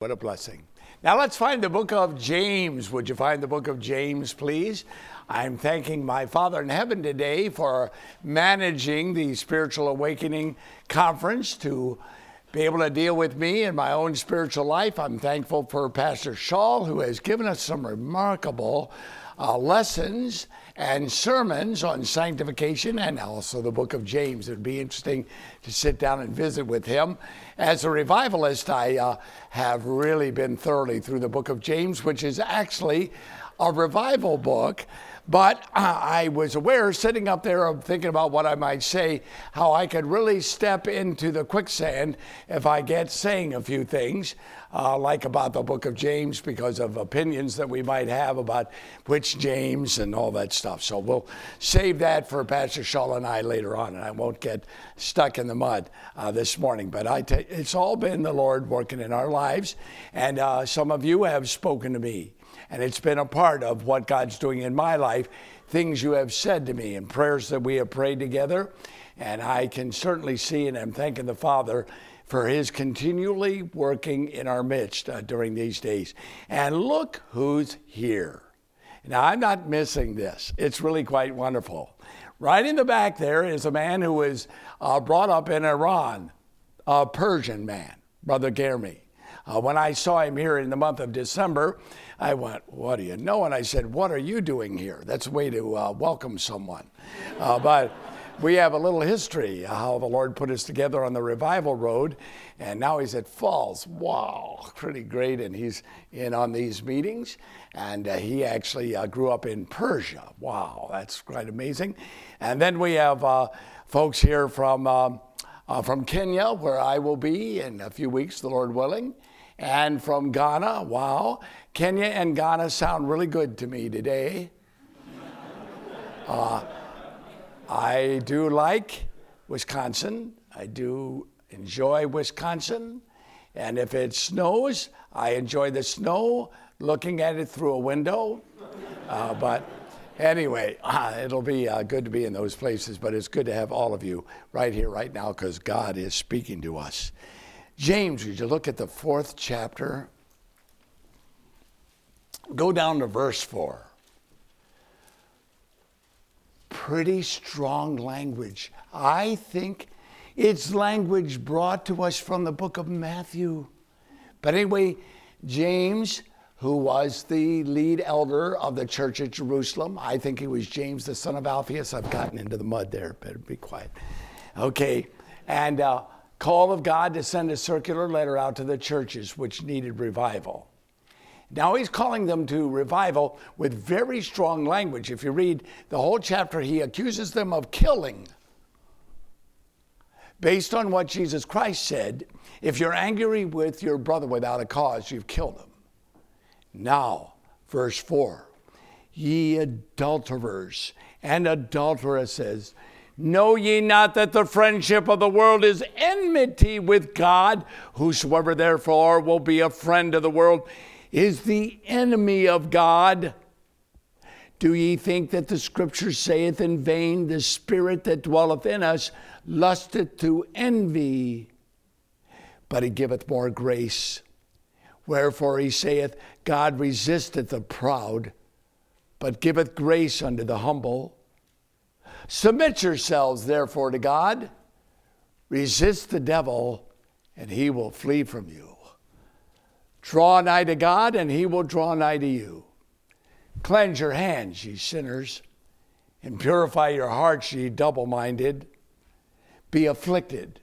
What a blessing. Now let's find the book of James. Would you find the book of James, please? I'm thanking my Father in heaven today for managing the Spiritual Awakening Conference to be able to deal with me in my own spiritual life. I'm thankful for Pastor Shaw, who has given us some remarkable uh, lessons and sermons on sanctification and also the book of James. It would be interesting to sit down and visit with him. As a revivalist, I uh, have really been thoroughly through the book of James, which is actually a revival book. But uh, I was aware, sitting up there, of thinking about what I might say, how I could really step into the quicksand if I get saying a few things, uh, like about the book of James, because of opinions that we might have about which James and all that stuff. So we'll save that for Pastor Shaw and I later on, and I won't get stuck in the mud uh, this morning. But I t- it's all been the Lord working in our lives, and uh, some of you have spoken to me and it's been a part of what God's doing in my life, things you have said to me and prayers that we have prayed together. And I can certainly see, and I'm thanking the Father for his continually working in our midst uh, during these days. And look who's here. Now, I'm not missing this. It's really quite wonderful. Right in the back there is a man who was uh, brought up in Iran, a Persian man, Brother Germi. Uh, when I saw him here in the month of December, I went, What do you know? And I said, What are you doing here? That's a way to uh, welcome someone. Uh, but we have a little history how the Lord put us together on the revival road, and now he's at Falls. Wow, pretty great. And he's in on these meetings, and uh, he actually uh, grew up in Persia. Wow, that's quite amazing. And then we have uh, folks here from. Um, uh, from Kenya, where I will be in a few weeks, the Lord willing, and from Ghana. Wow, Kenya and Ghana sound really good to me today. Uh, I do like Wisconsin. I do enjoy Wisconsin. And if it snows, I enjoy the snow looking at it through a window. Uh, but anyway, uh, it'll be uh, good to be in those places, but it's good to have all of you right here, right now, because God is speaking to us. James, would you look at the fourth chapter? Go down to verse 4. Pretty strong language. I think it's language brought to us from the book of Matthew. But anyway, James, who was the lead elder of the church at Jerusalem, I think he was James, the son of Alphaeus. I've gotten into the mud there. Better be quiet. Okay. And uh, call of God to send a circular letter out to the churches which needed revival. Now he's calling them to revival with very strong language. If you read the whole chapter, he accuses them of killing. Based on what Jesus Christ said, if you're angry with your brother without a cause, you've killed him. Now, verse 4 Ye adulterers and adulteresses, Know ye not that the friendship of the world is enmity with God? Whosoever therefore will be a friend of the world is the enemy of God. Do ye think that the scripture saith in vain, the spirit that dwelleth in us lusteth to envy? But he giveth more grace. Wherefore he saith, God resisteth the proud, but giveth grace unto the humble. Submit yourselves, therefore, to God. Resist the devil, and he will flee from you. Draw nigh to God, and he will draw nigh to you. Cleanse your hands, ye sinners, and purify your hearts, ye double minded. Be afflicted,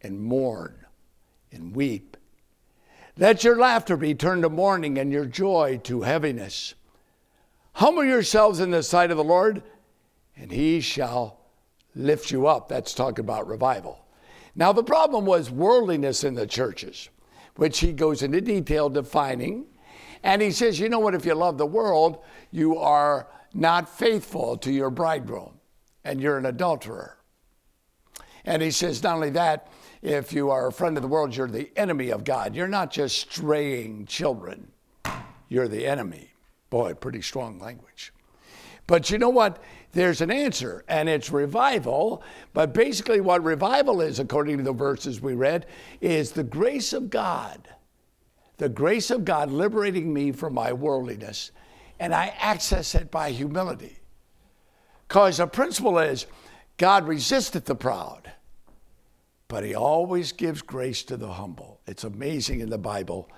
and mourn, and weep. Let your laughter be turned to mourning, and your joy to heaviness. Humble yourselves in the sight of the Lord and he shall lift you up. That's talking about revival. Now, the problem was worldliness in the churches, which he goes into detail defining. And he says, you know what, if you love the world, you are not faithful to your bridegroom, and you're an adulterer. And he says, not only that, if you are a friend of the world, you're the enemy of God. You're not just straying children, you're the enemy. Boy, pretty strong language. But you know what? There's an answer, and it's revival. But basically, what revival is, according to the verses we read, is the grace of God the grace of God liberating me from my worldliness, and I access it by humility. Because the principle is God resisteth the proud, but he always gives grace to the humble. It's amazing in the Bible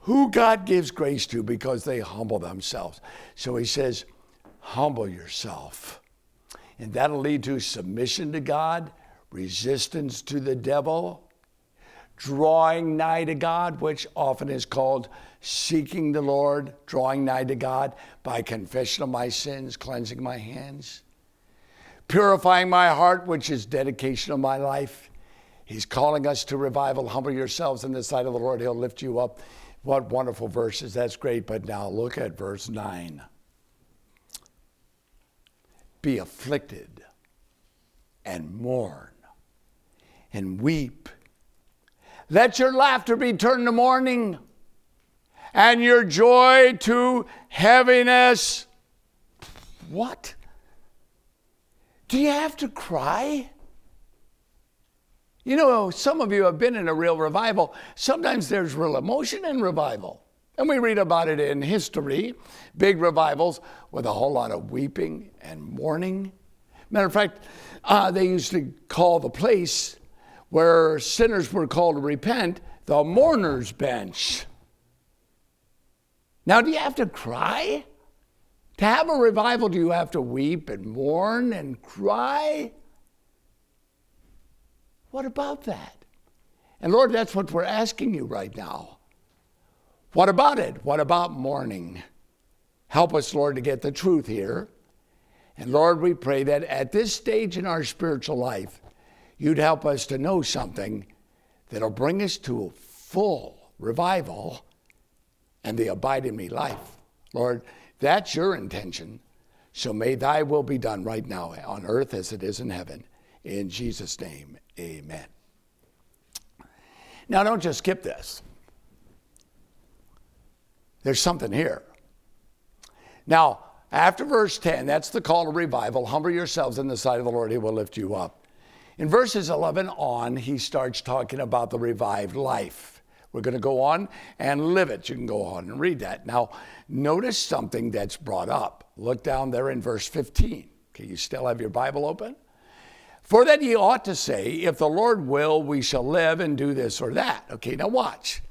who God gives grace to because they humble themselves. So he says, humble yourself. And that'll lead to submission to God, resistance to the devil, drawing nigh to God, which often is called seeking the Lord, drawing nigh to God by confession of my sins, cleansing my hands, purifying my heart, which is dedication of my life. He's calling us to revival. Humble yourselves in the sight of the Lord, He'll lift you up. What wonderful verses. That's great. But now look at verse 9. Be afflicted and mourn and weep. Let your laughter be turned to mourning and your joy to heaviness. What? Do you have to cry? You know, some of you have been in a real revival. Sometimes there's real emotion in revival. And we read about it in history, big revivals with a whole lot of weeping and mourning. Matter of fact, uh, they used to call the place where sinners were called to repent the mourner's bench. Now, do you have to cry? To have a revival, do you have to weep and mourn and cry? What about that? And Lord, that's what we're asking you right now. What about it? What about mourning? Help us, Lord, to get the truth here. And Lord, we pray that at this stage in our spiritual life, you'd help us to know something that'll bring us to full revival and the abide in me life. Lord, that's your intention. So may thy will be done right now on earth as it is in heaven. In Jesus' name, amen. Now, don't just skip this. There's something here. Now, after verse 10, that's the call to revival. Humble yourselves in the sight of the Lord, he will lift you up. In verses 11 on, he starts talking about the revived life. We're going to go on and live it. You can go on and read that. Now, notice something that's brought up. Look down there in verse 15. Okay, you still have your Bible open? For that ye ought to say, If the Lord will, we shall live and do this or that. Okay, now watch.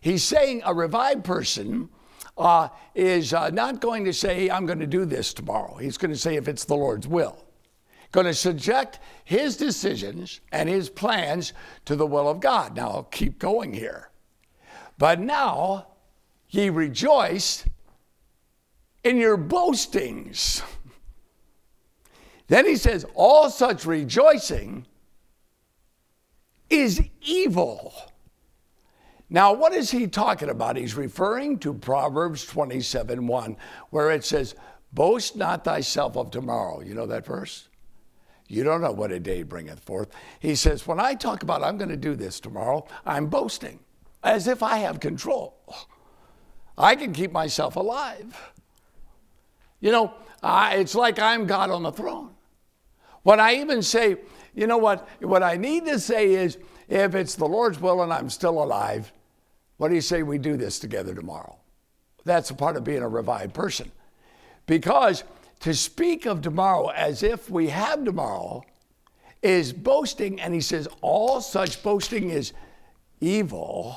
He's saying a revived person uh, is uh, not going to say, I'm going to do this tomorrow. He's going to say, if it's the Lord's will. Going to subject his decisions and his plans to the will of God. Now, I'll keep going here. But now ye rejoice in your boastings. Then he says, All such rejoicing is evil. Now, what is he talking about? He's referring to Proverbs 27 1, where it says, Boast not thyself of tomorrow. You know that verse? You don't know what a day bringeth forth. He says, When I talk about I'm going to do this tomorrow, I'm boasting as if I have control. I can keep myself alive. You know, I, it's like I'm God on the throne. When I even say, you know what, what I need to say is, if it's the Lord's will and I'm still alive, what do you say we do this together tomorrow? That's a part of being a revived person. Because to speak of tomorrow as if we have tomorrow is boasting, and he says, all such boasting is evil.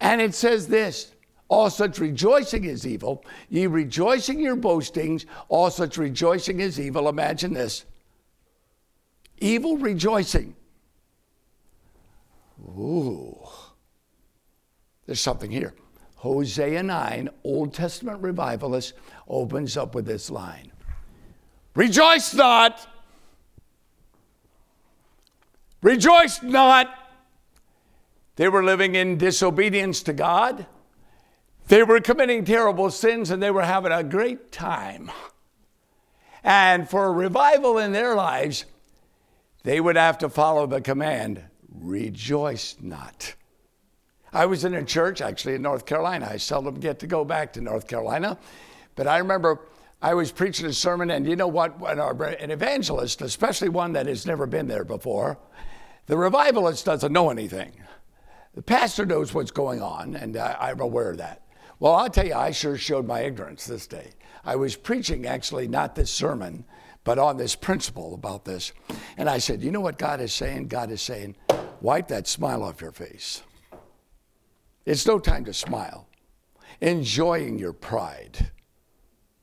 And it says this all such rejoicing is evil. Ye rejoicing your boastings, all such rejoicing is evil. Imagine this evil rejoicing. Ooh, there's something here. Hosea 9, Old Testament revivalist, opens up with this line Rejoice not! Rejoice not! They were living in disobedience to God. They were committing terrible sins and they were having a great time. And for a revival in their lives, they would have to follow the command rejoice not. I was in a church actually in North Carolina. I seldom get to go back to North Carolina, but I remember I was preaching a sermon, and you know what? An evangelist, especially one that has never been there before, the revivalist doesn't know anything. the pastor knows what's going on, and I, I'm aware of that. Well, I'll tell you, I sure showed my ignorance this day. I was preaching actually not this sermon, but on this principle about this. And I said, You know what God is saying? God is saying, Wipe that smile off your face. It's no time to smile. Enjoying your pride.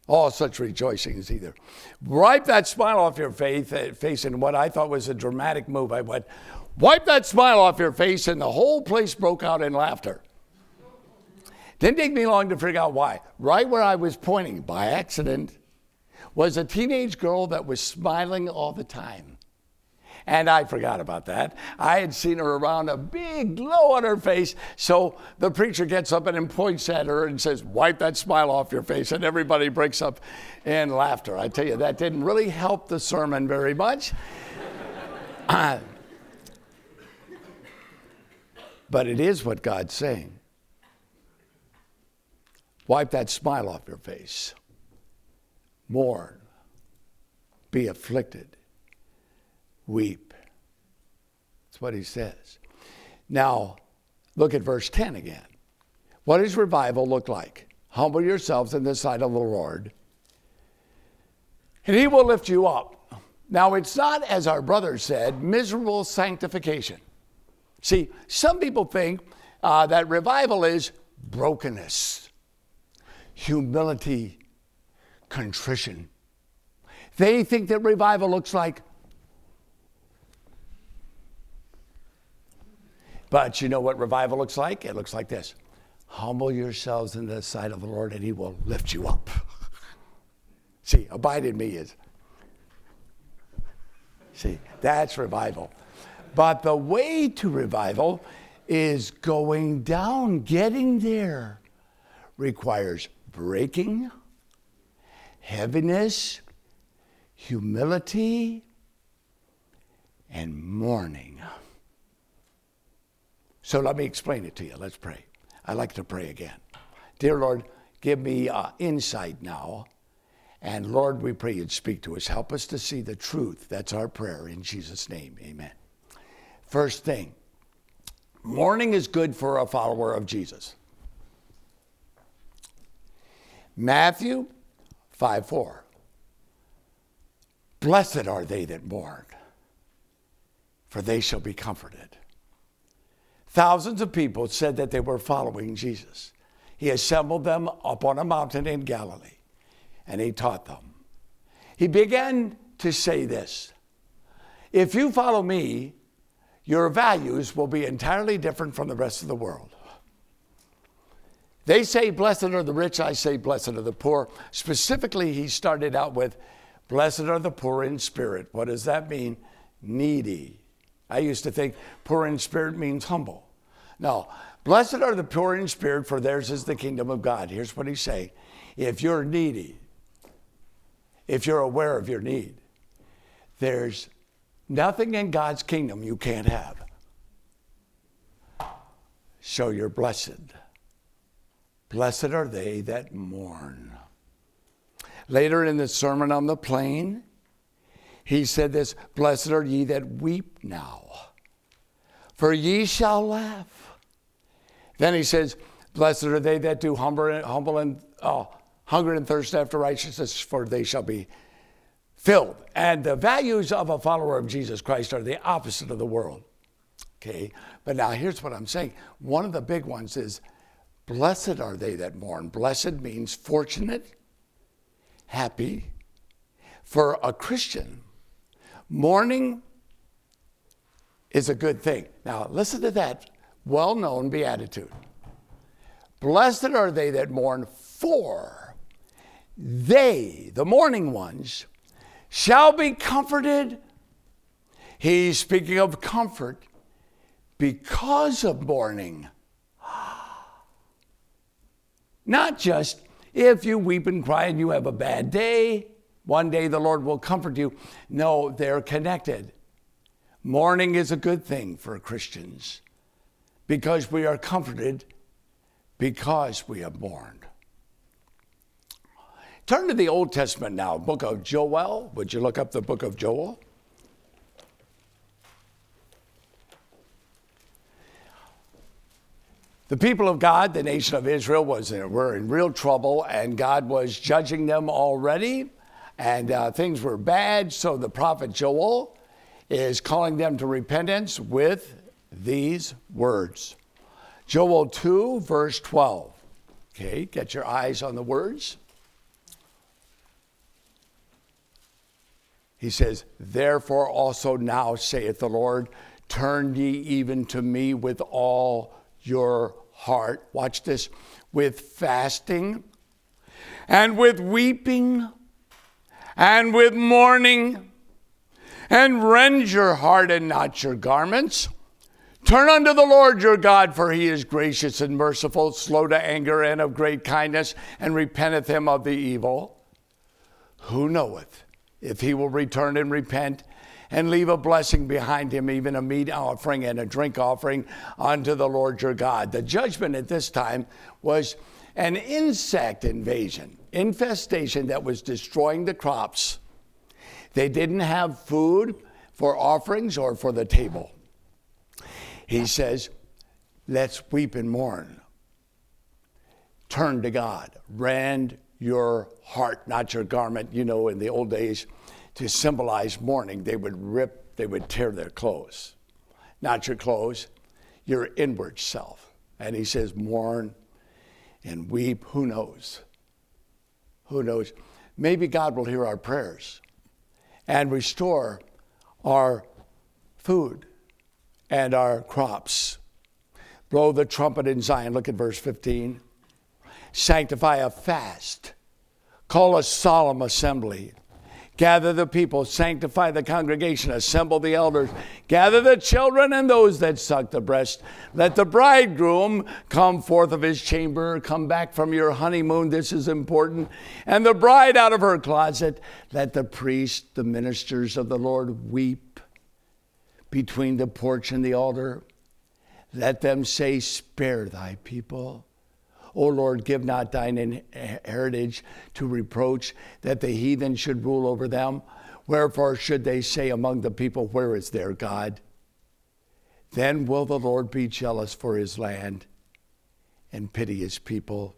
All such rejoicings either. Wipe that smile off your face, uh, face in what I thought was a dramatic move. I went, Wipe that smile off your face, and the whole place broke out in laughter. Didn't take me long to figure out why. Right where I was pointing by accident was a teenage girl that was smiling all the time. And I forgot about that. I had seen her around a big glow on her face. So the preacher gets up and points at her and says, Wipe that smile off your face. And everybody breaks up in laughter. I tell you, that didn't really help the sermon very much. but it is what God's saying. Wipe that smile off your face. Mourn. Be afflicted. Weep. That's what he says. Now, look at verse 10 again. What does revival look like? Humble yourselves in the sight of the Lord, and he will lift you up. Now, it's not, as our brother said, miserable sanctification. See, some people think uh, that revival is brokenness humility, contrition. They think that revival looks like, but you know what revival looks like? It looks like this humble yourselves in the sight of the Lord, and he will lift you up. See, abide in me is. See, that's revival. But the way to revival is going down, getting there, requires breaking, heaviness, humility, and mourning. So let me explain it to you. Let's pray. I like to pray again. Dear Lord, give me uh, insight now. And Lord, we pray you'd speak to us. Help us to see the truth. That's our prayer in Jesus' name. Amen. First thing, mourning is good for a follower of Jesus. Matthew 5 4. Blessed are they that mourn, for they shall be comforted. Thousands of people said that they were following Jesus. He assembled them up on a mountain in Galilee and he taught them. He began to say this If you follow me, your values will be entirely different from the rest of the world. They say, Blessed are the rich, I say, Blessed are the poor. Specifically, he started out with, Blessed are the poor in spirit. What does that mean? Needy. I used to think poor in spirit means humble. No, blessed are the poor in spirit, for theirs is the kingdom of God. Here's what he's saying if you're needy, if you're aware of your need, there's nothing in God's kingdom you can't have. So you're blessed. Blessed are they that mourn. Later in the Sermon on the Plain, he said this Blessed are ye that weep now, for ye shall laugh. Then he says, Blessed are they that do humble, humble and uh, hunger and thirst after righteousness, for they shall be filled. And the values of a follower of Jesus Christ are the opposite of the world. Okay, but now here's what I'm saying. One of the big ones is Blessed are they that mourn. Blessed means fortunate, happy. For a Christian, mourning is a good thing. Now, listen to that well known beatitude. Blessed are they that mourn, for they, the mourning ones, shall be comforted. He's speaking of comfort because of mourning. Not just if you weep and cry and you have a bad day, one day the Lord will comfort you. No, they're connected. Mourning is a good thing for Christians because we are comforted because we have mourned. Turn to the Old Testament now, book of Joel. Would you look up the book of Joel? The people of God, the nation of Israel, was in, were in real trouble, and God was judging them already, and uh, things were bad. So the prophet Joel is calling them to repentance with these words Joel 2, verse 12. Okay, get your eyes on the words. He says, Therefore also now saith the Lord, turn ye even to me with all your heart. Watch this with fasting and with weeping and with mourning, and rend your heart and not your garments. Turn unto the Lord your God, for he is gracious and merciful, slow to anger, and of great kindness, and repenteth him of the evil. Who knoweth if he will return and repent and leave a blessing behind him, even a meat offering and a drink offering unto the Lord your God. The judgment at this time was an insect invasion, infestation that was destroying the crops. They didn't have food for offerings or for the table. He says, Let's weep and mourn. Turn to God. Rend your heart, not your garment. You know, in the old days, to symbolize mourning, they would rip, they would tear their clothes. Not your clothes, your inward self. And he says, mourn and weep. Who knows? Who knows? Maybe God will hear our prayers and restore our food and our crops. Blow the trumpet in Zion. Look at verse 15. Sanctify a fast. Call a solemn assembly Gather the people, sanctify the congregation, assemble the elders, gather the children and those that suck the breast. Let the bridegroom come forth of his chamber, come back from your honeymoon. This is important. And the bride out of her closet. Let the priest, the ministers of the Lord, weep between the porch and the altar. Let them say, Spare thy people. O Lord, give not thine heritage to reproach, that the heathen should rule over them. Wherefore should they say among the people, Where is their God? Then will the Lord be jealous for his land and pity his people.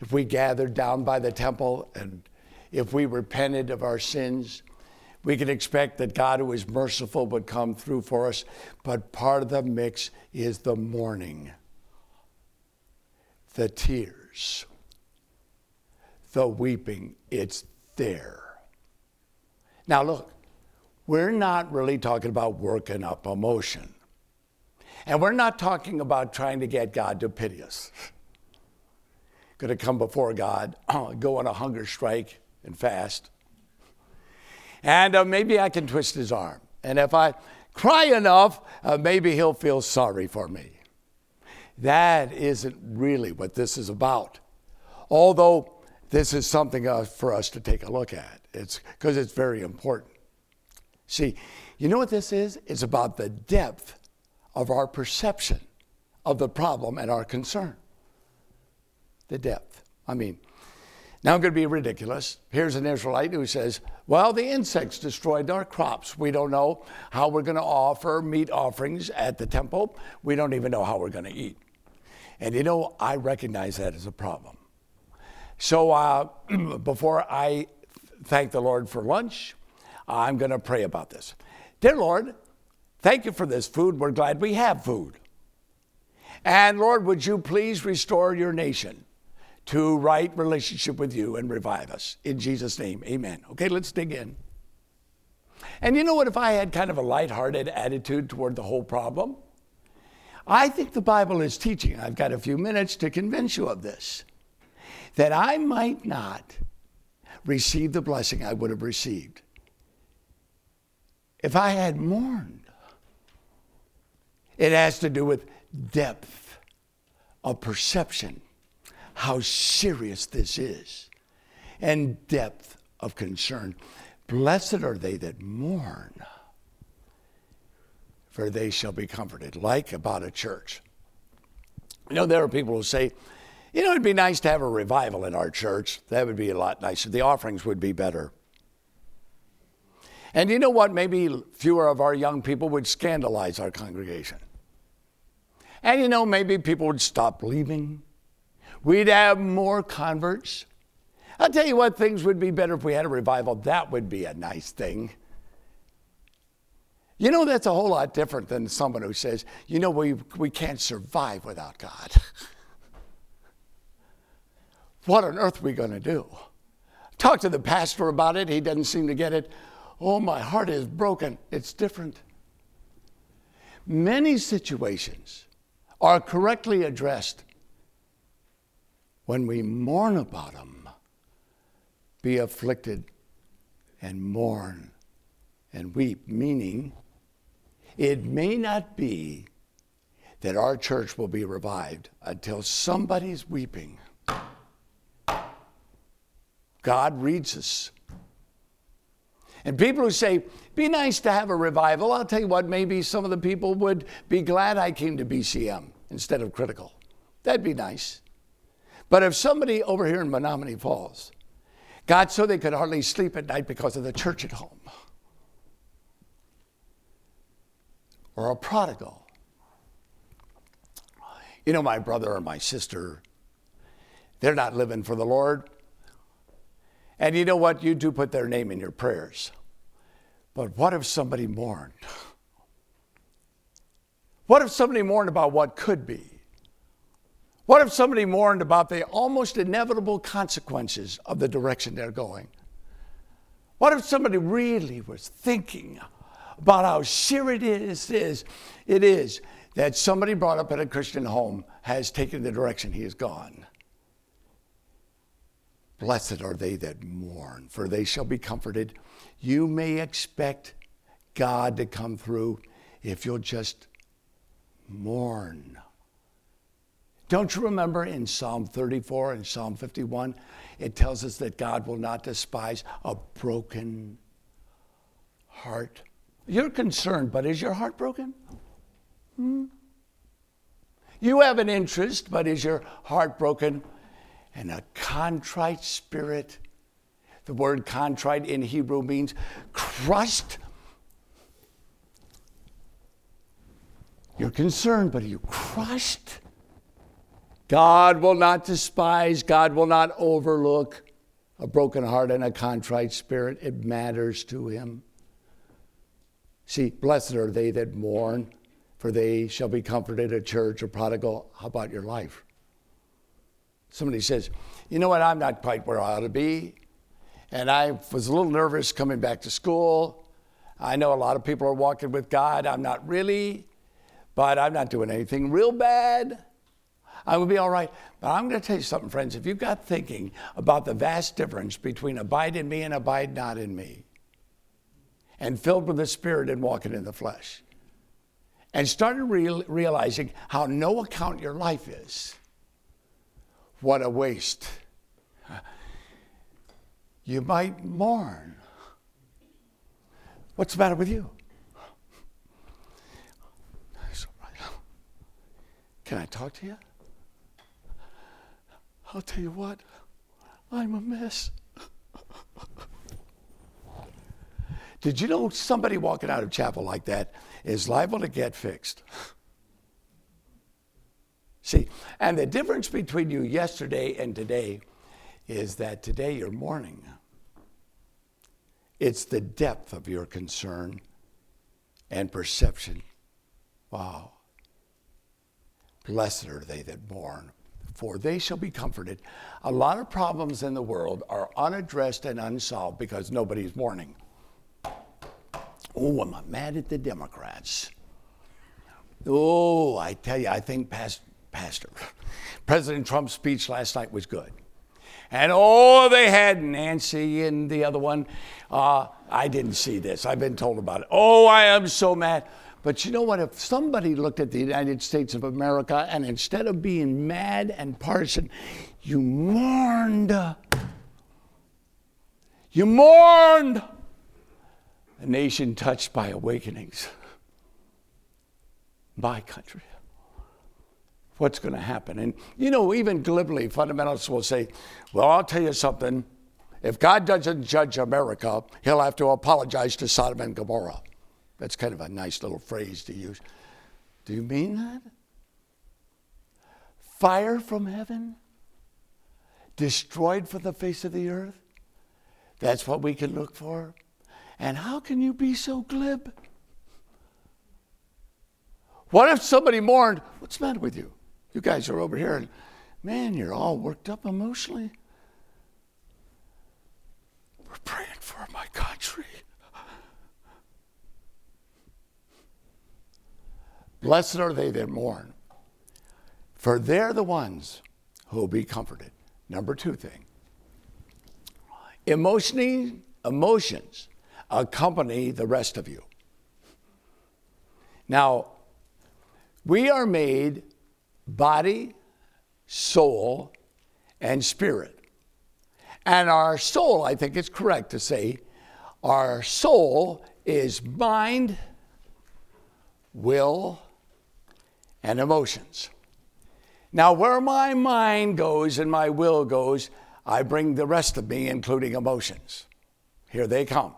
If we gathered down by the temple and if we repented of our sins, we can expect that God, who is merciful, would come through for us. But part of the mix is the mourning the tears, the weeping, it's there. Now, look, we're not really talking about working up emotion. And we're not talking about trying to get God to pity us. Going to come before God, go on a hunger strike and fast. And uh, maybe I can twist his arm. And if I cry enough, uh, maybe he'll feel sorry for me. That isn't really what this is about. Although this is something uh, for us to take a look at. It's because it's very important. See, you know what this is? It's about the depth of our perception of the problem and our concern. The depth. I mean, now I'm going to be ridiculous. Here's an Israelite who says, Well, the insects destroyed our crops. We don't know how we're going to offer meat offerings at the temple. We don't even know how we're going to eat. And you know, I recognize that as a problem. So uh, before I thank the Lord for lunch, I'm going to pray about this. Dear Lord, thank you for this food. We're glad we have food. And Lord, would you please restore your nation to right relationship with you and revive us? In Jesus' name, amen. Okay, let's dig in. And you know what? If I had kind of a lighthearted attitude toward the whole problem, I think the Bible is teaching, I've got a few minutes to convince you of this, that I might not receive the blessing I would have received if I had mourned. It has to do with depth of perception, how serious this is, and depth of concern. Blessed are they that mourn for they shall be comforted, like about a church. You know, there are people who say, you know, it'd be nice to have a revival in our church. That would be a lot nicer. The offerings would be better. And you know what? Maybe fewer of our young people would scandalize our congregation. And you know, maybe people would stop leaving. We'd have more converts. I'll tell you what, things would be better if we had a revival. That would be a nice thing. You know, that's a whole lot different than someone who says, you know, we, we can't survive without God. what on earth are we going to do? Talk to the pastor about it. He doesn't seem to get it. Oh, my heart is broken. It's different. Many situations are correctly addressed when we mourn about them. Be afflicted and mourn and weep, meaning it may not be that our church will be revived until somebody's weeping. God reads us. And people who say, be nice to have a revival, I'll tell you what, maybe some of the people would be glad I came to BCM instead of critical. That'd be nice. But if somebody over here in Menomonee Falls got so they could hardly sleep at night because of the church at home, or a prodigal, you know, my brother or my sister, they're not living for the Lord. And you know what? You do put their name in your prayers. But what if somebody mourned? What if somebody mourned about what could be? What if somebody mourned about the almost inevitable consequences of the direction they're going? What if somebody really was thinking about how serious it is, is, it is that somebody brought up in a Christian home has taken the direction he has gone? Blessed are they that mourn, for they shall be comforted. You may expect God to come through if you'll just mourn. Don't you remember in Psalm 34 and Psalm 51, it tells us that God will not despise a broken heart? You're concerned, but is your heart broken? Hmm? You have an interest, but is your heart broken? and a contrite spirit. The word contrite in Hebrew means crushed. You're concerned, but are you crushed? God will not despise, God will not overlook a broken heart and a contrite spirit. It matters to Him. See, blessed are they that mourn, for they shall be comforted. A church, a prodigal. How about your life? Somebody says, You know what? I'm not quite where I ought to be. And I was a little nervous coming back to school. I know a lot of people are walking with God. I'm not really, but I'm not doing anything real bad. I will be all right. But I'm going to tell you something, friends. If you've got thinking about the vast difference between abide in me and abide not in me, and filled with the Spirit and walking in the flesh, and started real, realizing how no account your life is, what a waste. You might mourn. What's the matter with you? Can I talk to you? I'll tell you what, I'm a mess. Did you know somebody walking out of chapel like that is liable to get fixed? See, and the difference between you yesterday and today is that today you're mourning. It's the depth of your concern and perception. Wow. Blessed are they that mourn, for they shall be comforted. A lot of problems in the world are unaddressed and unsolved because nobody's mourning. Oh, I'm mad at the Democrats? Oh, I tell you, I think past pastor. President Trump's speech last night was good. And oh, they had Nancy and the other one. Uh, I didn't see this. I've been told about it. Oh, I am so mad. But you know what? If somebody looked at the United States of America and instead of being mad and partisan, you mourned, you mourned a nation touched by awakenings. My country what's going to happen. And, you know, even glibly, fundamentalists will say, well, I'll tell you something. If God doesn't judge America, he'll have to apologize to Sodom and Gomorrah. That's kind of a nice little phrase to use. Do you mean that? fire from heaven? Destroyed from the face of the earth? That's what we can look for. And how can you be so glib? What if somebody mourned? What's the matter with you? You guys are over here and, man, you're all worked up emotionally. We're praying for my country. Blessed are they that mourn, for they're the ones who will be comforted. Number two thing emotionally, emotions accompany the rest of you. Now, we are made body, soul, and spirit. And our soul, I think it's correct to say, our soul is mind, will, and emotions. Now, where my mind goes and my will goes, I bring the rest of me, including emotions. Here they come.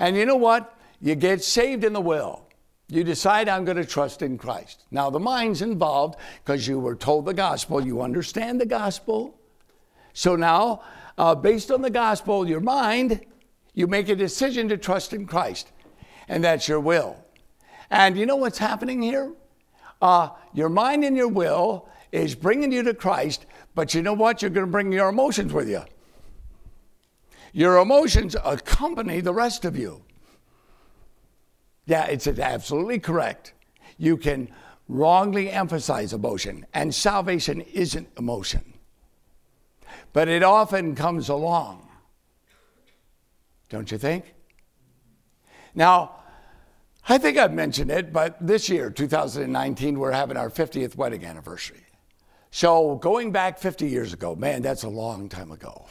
And you know what? You get saved in the will. You decide, I'm going to trust in Christ. Now, the mind's involved because you were told the gospel, you understand the gospel. So now, uh, based on the gospel, your mind, you make a decision to trust in Christ, and that's your will. And you know what's happening here? Uh, your mind and your will is bringing you to Christ, but you know what? You're going to bring your emotions with you. Your emotions accompany the rest of you. Yeah, it's absolutely correct. You can wrongly emphasize emotion, and salvation isn't emotion. But it often comes along. Don't you think? Now, I think I've mentioned it, but this year, 2019, we're having our 50th wedding anniversary. So going back 50 years ago, man, that's a long time ago.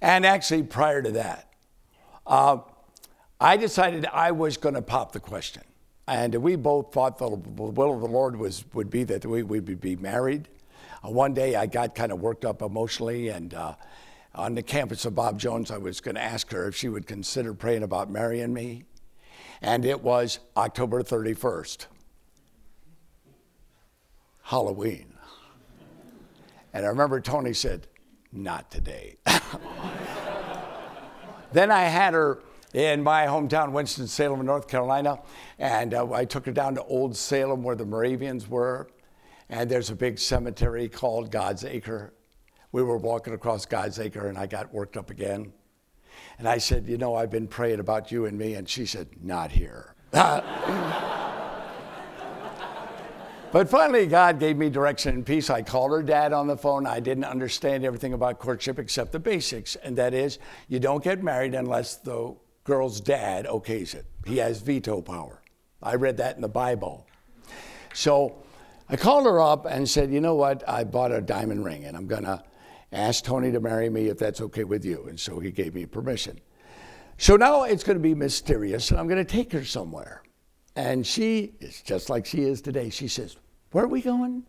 And actually, prior to that, uh, I decided I was going to pop the question. And we both thought the will of the Lord was, would be that we, we would be married. Uh, one day I got kind of worked up emotionally, and uh, on the campus of Bob Jones, I was going to ask her if she would consider praying about marrying me and it was October 31st, Halloween. And I remember Tony said, Not today. then I had her in my hometown, Winston-Salem, North Carolina, and uh, I took her down to Old Salem where the Moravians were. And there's a big cemetery called God's Acre. We were walking across God's Acre, and I got worked up again. And I said, You know, I've been praying about you and me. And she said, Not here. but finally, God gave me direction and peace. I called her dad on the phone. I didn't understand everything about courtship except the basics, and that is you don't get married unless the girl's dad okays it. He has veto power. I read that in the Bible. So I called her up and said, You know what? I bought a diamond ring and I'm going to ask Tony to marry me if that's okay with you. And so he gave me permission. So now it's going to be mysterious, and I'm going to take her somewhere. And she is just like she is today. She says, Where are we going?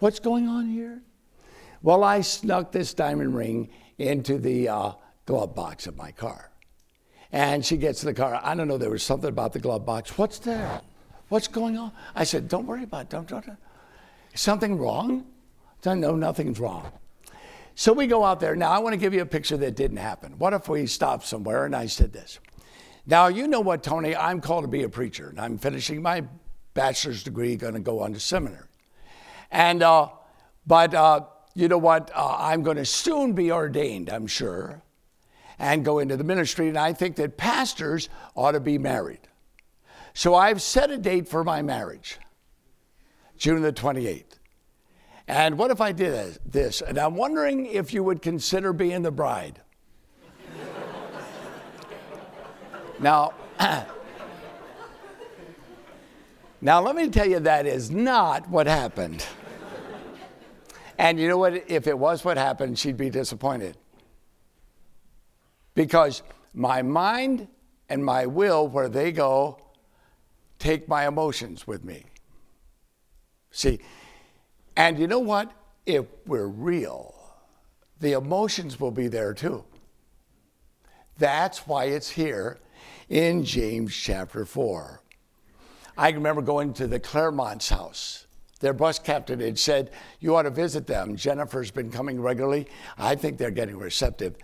What's going on here? Well, I snuck this diamond ring into the uh, glove box of my car. And she gets in the car. I don't know, there was something about the glove box. What's there? What's going on? I said, Don't worry about it. Don't, don't, don't. Something wrong? I No, nothing's wrong. So we go out there. Now, I want to give you a picture that didn't happen. What if we stopped somewhere and I said this? Now, you know what, Tony? I'm called to be a preacher, and I'm finishing my bachelor's degree, going to go on to seminary. And, uh, but uh, you know what? Uh, I'm going to soon be ordained, I'm sure, and go into the ministry. And I think that pastors ought to be married. So I've set a date for my marriage, June the 28th. And what if I did this? And I'm wondering if you would consider being the bride. Now, now let me tell you that is not what happened. And you know what? If it was what happened, she'd be disappointed. Because my mind and my will, where they go, take my emotions with me. See, and you know what? If we're real, the emotions will be there too. That's why it's here in James chapter 4. I remember going to the Claremont's house. Their bus captain had said, You ought to visit them. Jennifer's been coming regularly. I think they're getting receptive.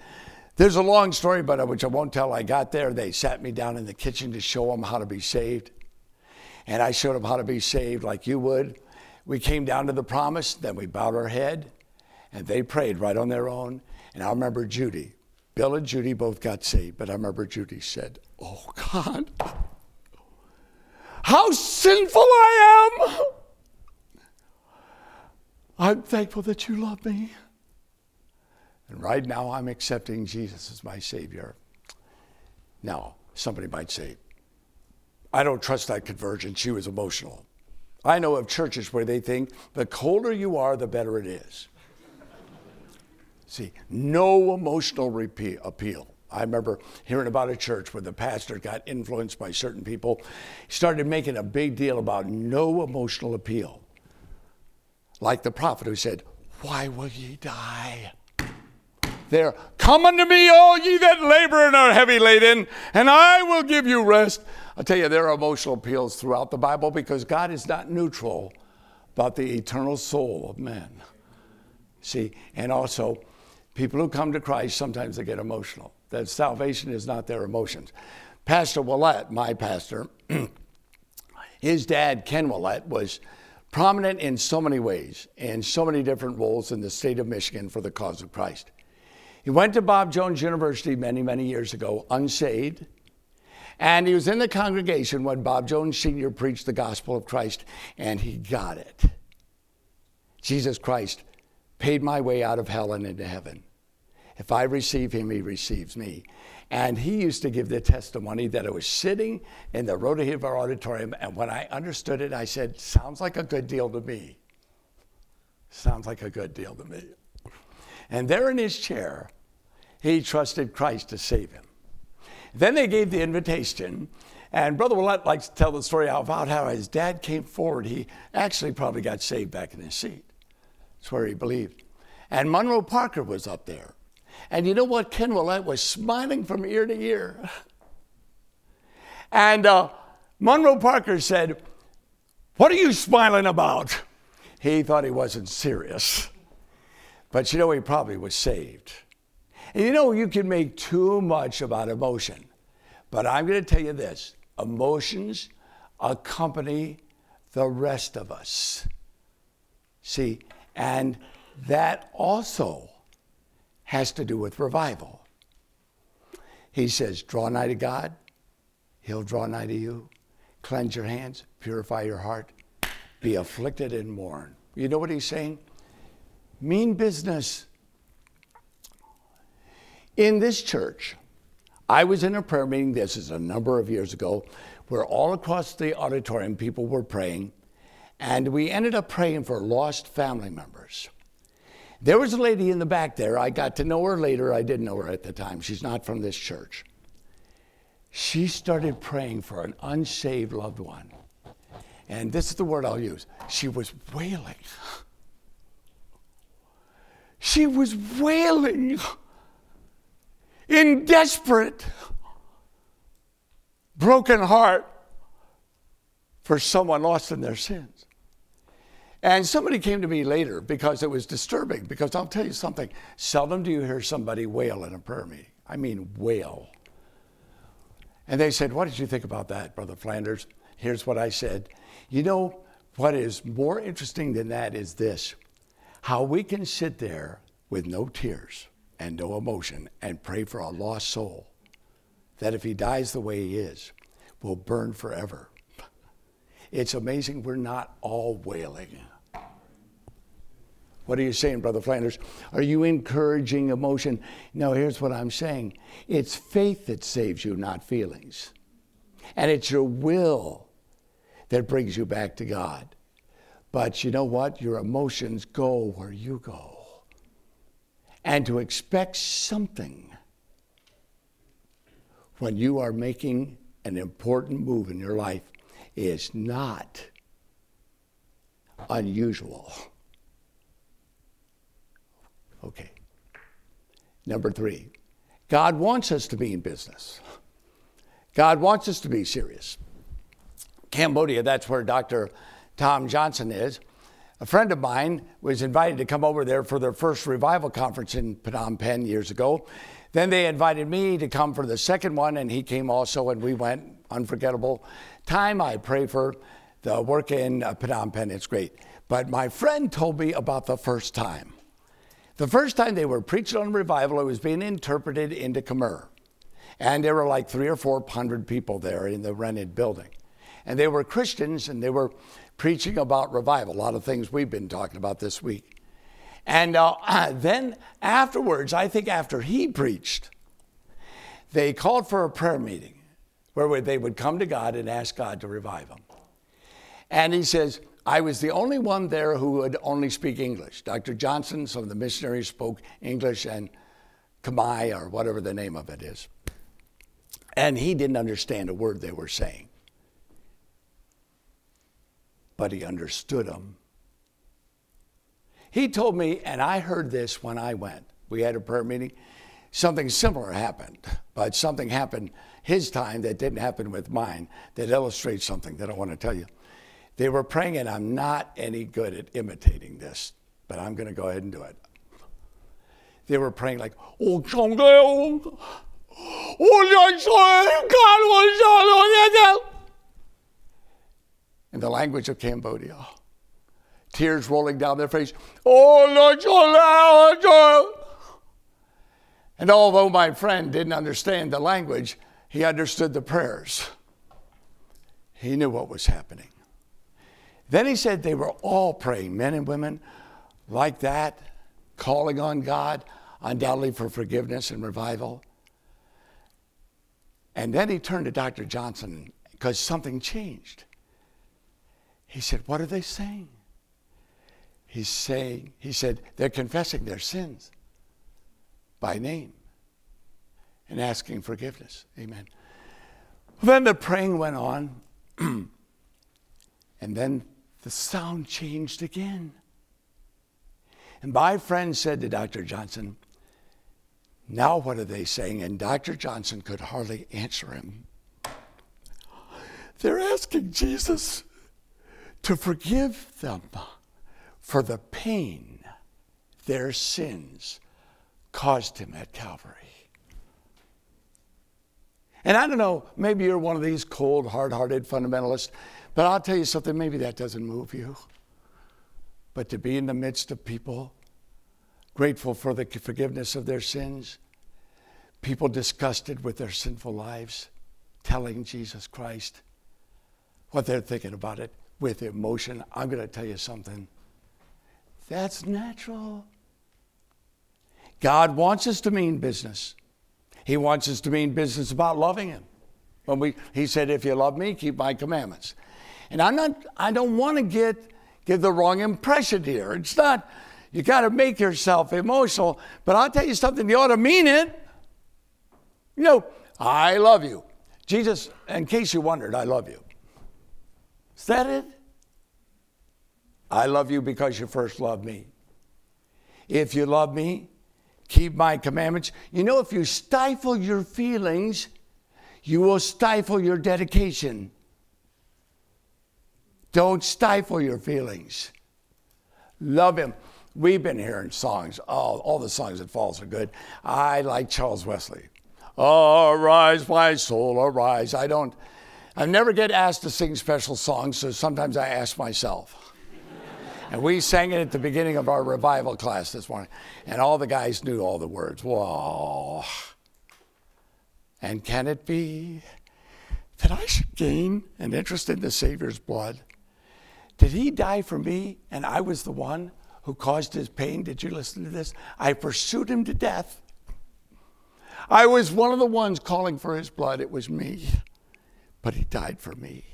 There's a long story, but which I won't tell. I got there. They sat me down in the kitchen to show them how to be saved. And I showed them how to be saved like you would. We came down to the promise, then we bowed our head, and they prayed right on their own. And I remember Judy. Bill and Judy both got saved, but I remember Judy said, Oh God, how sinful I am. I'm thankful that you love me. And right now, I'm accepting Jesus as my Savior. Now, somebody might say, I don't trust that conversion. She was emotional. I know of churches where they think the colder you are, the better it is. See, no emotional appeal. I remember hearing about a church where the pastor got influenced by certain people. He started making a big deal about no emotional appeal. Like the prophet who said, Why will ye die? there. Come unto me, all ye that labor and are heavy laden, and I will give you rest. I tell you, there are emotional appeals throughout the Bible because God is not neutral about the eternal soul of men. See, and also, people who come to Christ sometimes they get emotional. That salvation is not their emotions. Pastor Willett, my pastor, his dad, Ken Willett, was prominent in so many ways and so many different roles in the state of Michigan for the cause of Christ. He went to Bob Jones University many, many years ago, unsaved. And he was in the congregation when Bob Jones Sr. preached the gospel of Christ, and he got it. Jesus Christ paid my way out of hell and into heaven. If I receive him, he receives me. And he used to give the testimony that I was sitting in the Rodeheaver Auditorium, and when I understood it, I said, Sounds like a good deal to me. Sounds like a good deal to me. And there in his chair, he trusted Christ to save him. Then they gave the invitation, and Brother Willett likes to tell the story about how his dad came forward. He actually probably got saved back in his seat. That's where he believed. And Monroe Parker was up there. And you know what? Ken Willett was smiling from ear to ear. And uh, Monroe Parker said, What are you smiling about? He thought he wasn't serious. But you know, he probably was saved. And you know, you can make too much about emotion. But I'm going to tell you this emotions accompany the rest of us. See, and that also has to do with revival. He says, Draw nigh to God, He'll draw nigh to you. Cleanse your hands, purify your heart, be afflicted and mourn. You know what he's saying? Mean business. In this church, I was in a prayer meeting, this is a number of years ago, where all across the auditorium people were praying, and we ended up praying for lost family members. There was a lady in the back there. I got to know her later. I didn't know her at the time. She's not from this church. She started praying for an unsaved loved one. And this is the word I'll use. She was wailing. She was wailing in desperate, broken heart for someone lost in their sins. And somebody came to me later because it was disturbing. Because I'll tell you something seldom do you hear somebody wail in a prayer meeting. I mean, wail. And they said, What did you think about that, Brother Flanders? Here's what I said. You know, what is more interesting than that is this how we can sit there with no tears and no emotion and pray for a lost soul that if he dies the way he is, will burn forever. It's amazing we're not all wailing. What are you saying, Brother Flanders? Are you encouraging emotion? No, here's what I'm saying it's faith that saves you, not feelings. And it's your will that brings you back to God. But you know what? Your emotions go where you go and to expect something when you are making an important move in your life is not unusual. Okay. Number three, God wants us to be in business. God wants us to be serious. Cambodia, that's where Dr. Tom Johnson is. a friend of mine was invited to come over there for their first revival conference in Phnom Penh years ago. Then they invited me to come for the second one, and he came also, and we went. Unforgettable time. I pray for the work in uh, Phnom Penh. It's great. But my friend told me about the first time. The first time they were preaching on revival, it was being interpreted into Khmer. And there were like three or four hundred people there in the rented building. And they were Christians and they were preaching about revival, a lot of things we've been talking about this week. And uh, then afterwards, I think after he preached, they called for a prayer meeting where they would come to God and ask God to revive them. And he says, I was the only one there who would only speak English. Dr. Johnson, some of the missionaries spoke English and Khmer or whatever the name of it is. And he didn't understand a word they were saying. But he understood them. He told me, and I heard this when I went. We had a prayer meeting. Something similar happened, but something happened his time that didn't happen with mine that illustrates something that I want to tell you. They were praying, and I'm not any good at imitating this, but I'm going to go ahead and do it. They were praying like, Oh, changing, oh lunch, oh, oh, in the language of Cambodia. Tears rolling down their face. Oh. And although my friend didn't understand the language, he understood the prayers. He knew what was happening. Then he said they were all praying, men and women like that, calling on God, undoubtedly for forgiveness and revival. And then he turned to Dr. Johnson because something changed. He said, What are they saying? He's saying, he said, they're confessing their sins by name and asking forgiveness. Amen. Then the praying went on, and then the sound changed again. And my friend said to Dr. Johnson, Now what are they saying? And Dr. Johnson could hardly answer him. They're asking Jesus to forgive them for the pain their sins caused him at Calvary. And I don't know, maybe you're one of these cold, hard hearted fundamentalists, but I'll tell you something, maybe that doesn't move you. But to be in the midst of people grateful for the forgiveness of their sins, people disgusted with their sinful lives, telling Jesus Christ what they're thinking about it with emotion, I'm going to tell you something. That's natural. God wants us to mean business. He wants us to mean business about loving Him. When we, he said, "If you love me, keep my commandments." And I'm not. I don't want to get give the wrong impression here. It's not. You got to make yourself emotional. But I'll tell you something. You ought to mean it. You know, I love you, Jesus. In case you wondered, I love you. Is that it? I love you because you first loved me. If you love me, keep my commandments. You know, if you stifle your feelings, you will stifle your dedication. Don't stifle your feelings. Love him. We've been hearing songs. Oh, all the songs that falls are good. I like Charles Wesley. Oh, arise, my soul, arise. I don't, I never get asked to sing special songs, so sometimes I ask myself. and we sang it at the beginning of our revival class this morning, and all the guys knew all the words. Whoa. And can it be that I should gain an interest in the Savior's blood? Did he die for me and I was the one who caused his pain? Did you listen to this? I pursued him to death. I was one of the ones calling for his blood. It was me but he died for me.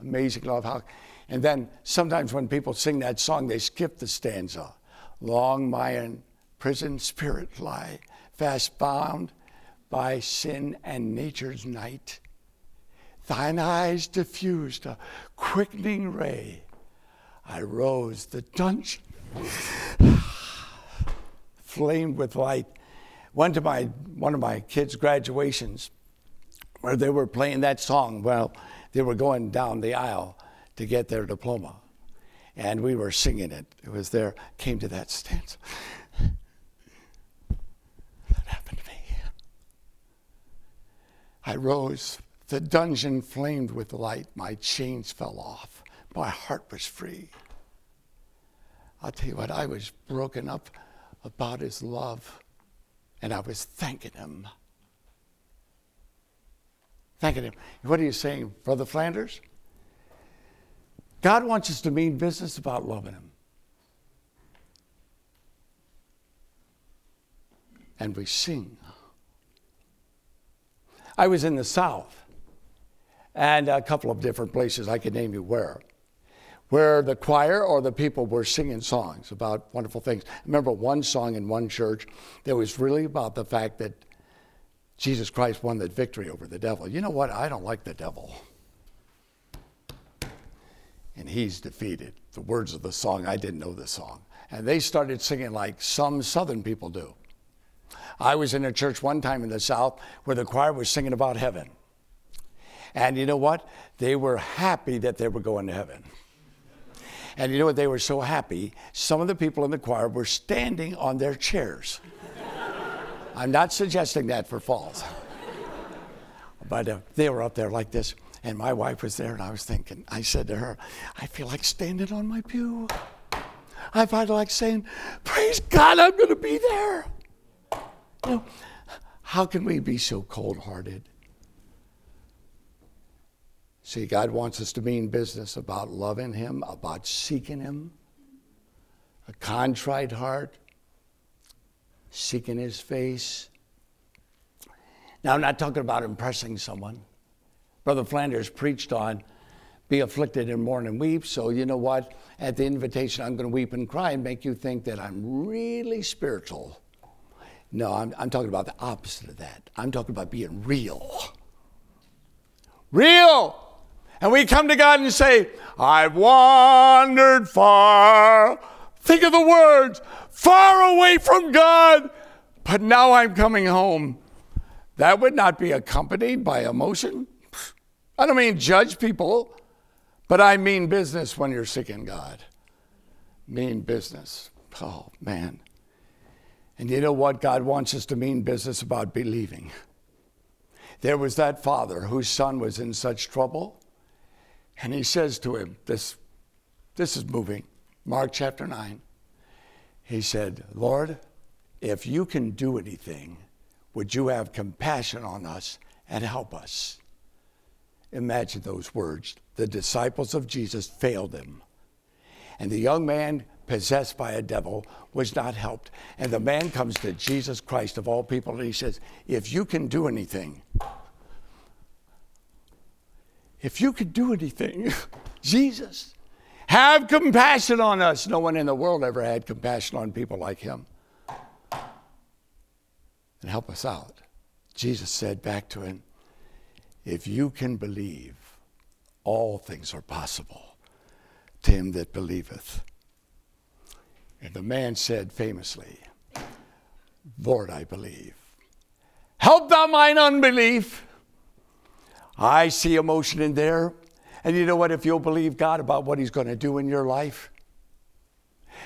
Amazing love. How, and then sometimes when people sing that song, they skip the stanza. Long my prison spirit lie, fast bound by sin and nature's night. Thine eyes diffused a quickening ray. I rose the dungeon, flamed with light. Went to my one of my kids' graduations where they were playing that song while they were going down the aisle to get their diploma. and we were singing it. It was there, came to that stanza. That happened to me. I rose. The dungeon flamed with light. My chains fell off. My heart was free. I'll tell you what, I was broken up about his love, and I was thanking him. Thanking him. What are you saying, Brother Flanders? God wants us to mean business about loving him. And we sing. I was in the South and a couple of different places, I could name you where, where the choir or the people were singing songs about wonderful things. I remember one song in one church that was really about the fact that Jesus Christ won the victory over the devil. You know what? I don't like the devil. And he's defeated. The words of the song, I didn't know the song. And they started singing like some Southern people do. I was in a church one time in the South where the choir was singing about heaven. And you know what? They were happy that they were going to heaven. And you know what? They were so happy. Some of the people in the choir were standing on their chairs. I'm not suggesting that for falls. But uh, they were up there like this. And my wife was there, and I was thinking, I said to her, I feel like standing on my pew. I felt like saying, Praise God, I'm going to be there. You know, how can we be so cold hearted? See, God wants us to be in business about loving Him, about seeking Him, a contrite heart, seeking His face. Now, I'm not talking about impressing someone. Brother Flanders preached on be afflicted and mourn and weep. So, you know what? At the invitation, I'm going to weep and cry and make you think that I'm really spiritual. No, I'm, I'm talking about the opposite of that. I'm talking about being real. Real. And we come to God and say, I've wandered far. Think of the words, far away from God, but now I'm coming home. That would not be accompanied by emotion. I don't mean judge people, but I mean business when you're seeking God. Mean business. Oh, man. And you know what? God wants us to mean business about believing. There was that father whose son was in such trouble and he says to him, this, this is moving, Mark chapter 9. He said, Lord, if you can do anything, would you have compassion on us and help us? Imagine those words. The disciples of Jesus failed him. And the young man, possessed by a devil, was not helped. And the man comes to Jesus Christ of all people and he says, If you can do anything, if you could do anything, Jesus, have compassion on us. No one in the world ever had compassion on people like him. And help us out. Jesus said back to him, If you can believe, all things are possible to him that believeth. And the man said famously, Lord, I believe. Help thou mine unbelief. I see emotion in there. And you know what? If you'll believe God about what He's going to do in your life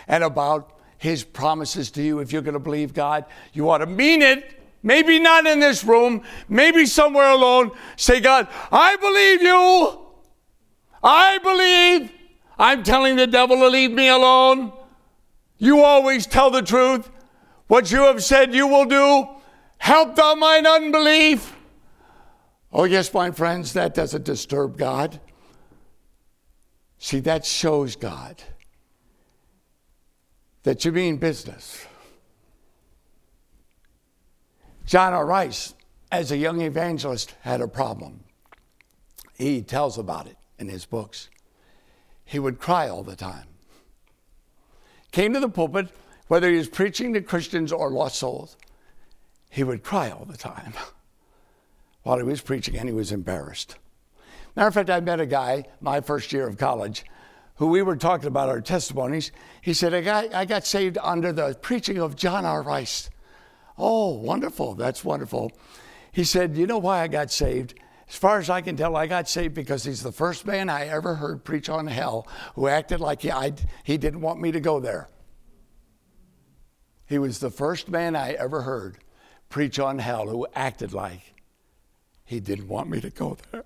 and about His promises to you, if you're going to believe God, you ought to mean it. Maybe not in this room, maybe somewhere alone. Say, God, I believe you. I believe. I'm telling the devil to leave me alone. You always tell the truth. What you have said you will do, help thou mine unbelief. Oh, yes, my friends, that doesn't disturb God. See, that shows God that you mean business. John R. Rice, as a young evangelist, had a problem. He tells about it in his books. He would cry all the time. Came to the pulpit, whether he was preaching to Christians or lost souls, he would cry all the time. while he was preaching, and he was embarrassed. Matter of fact, I met a guy my first year of college who we were talking about our testimonies. He said, I got, I got saved under the preaching of John R. Rice. Oh, wonderful. That's wonderful. He said, You know why I got saved? As far as I can tell, I got saved because he's the first man I ever heard preach on hell who acted like he, I, he didn't want me to go there. He was the first man I ever heard preach on hell who acted like he didn't want me to go there.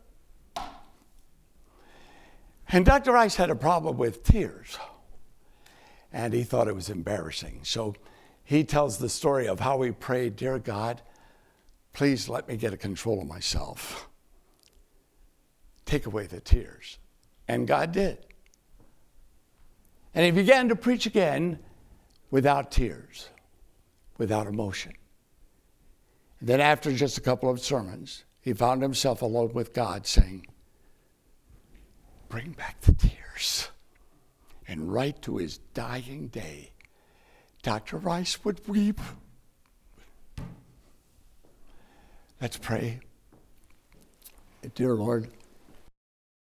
And Dr. Rice had a problem with tears, and he thought it was embarrassing. So he tells the story of how he prayed, Dear God, please let me get a control of myself. Take away the tears. And God did. And he began to preach again without tears, without emotion. And then, after just a couple of sermons, he found himself alone with God saying, Bring back the tears. And right to his dying day, Dr. Rice would weep. Let's pray. Dear Lord,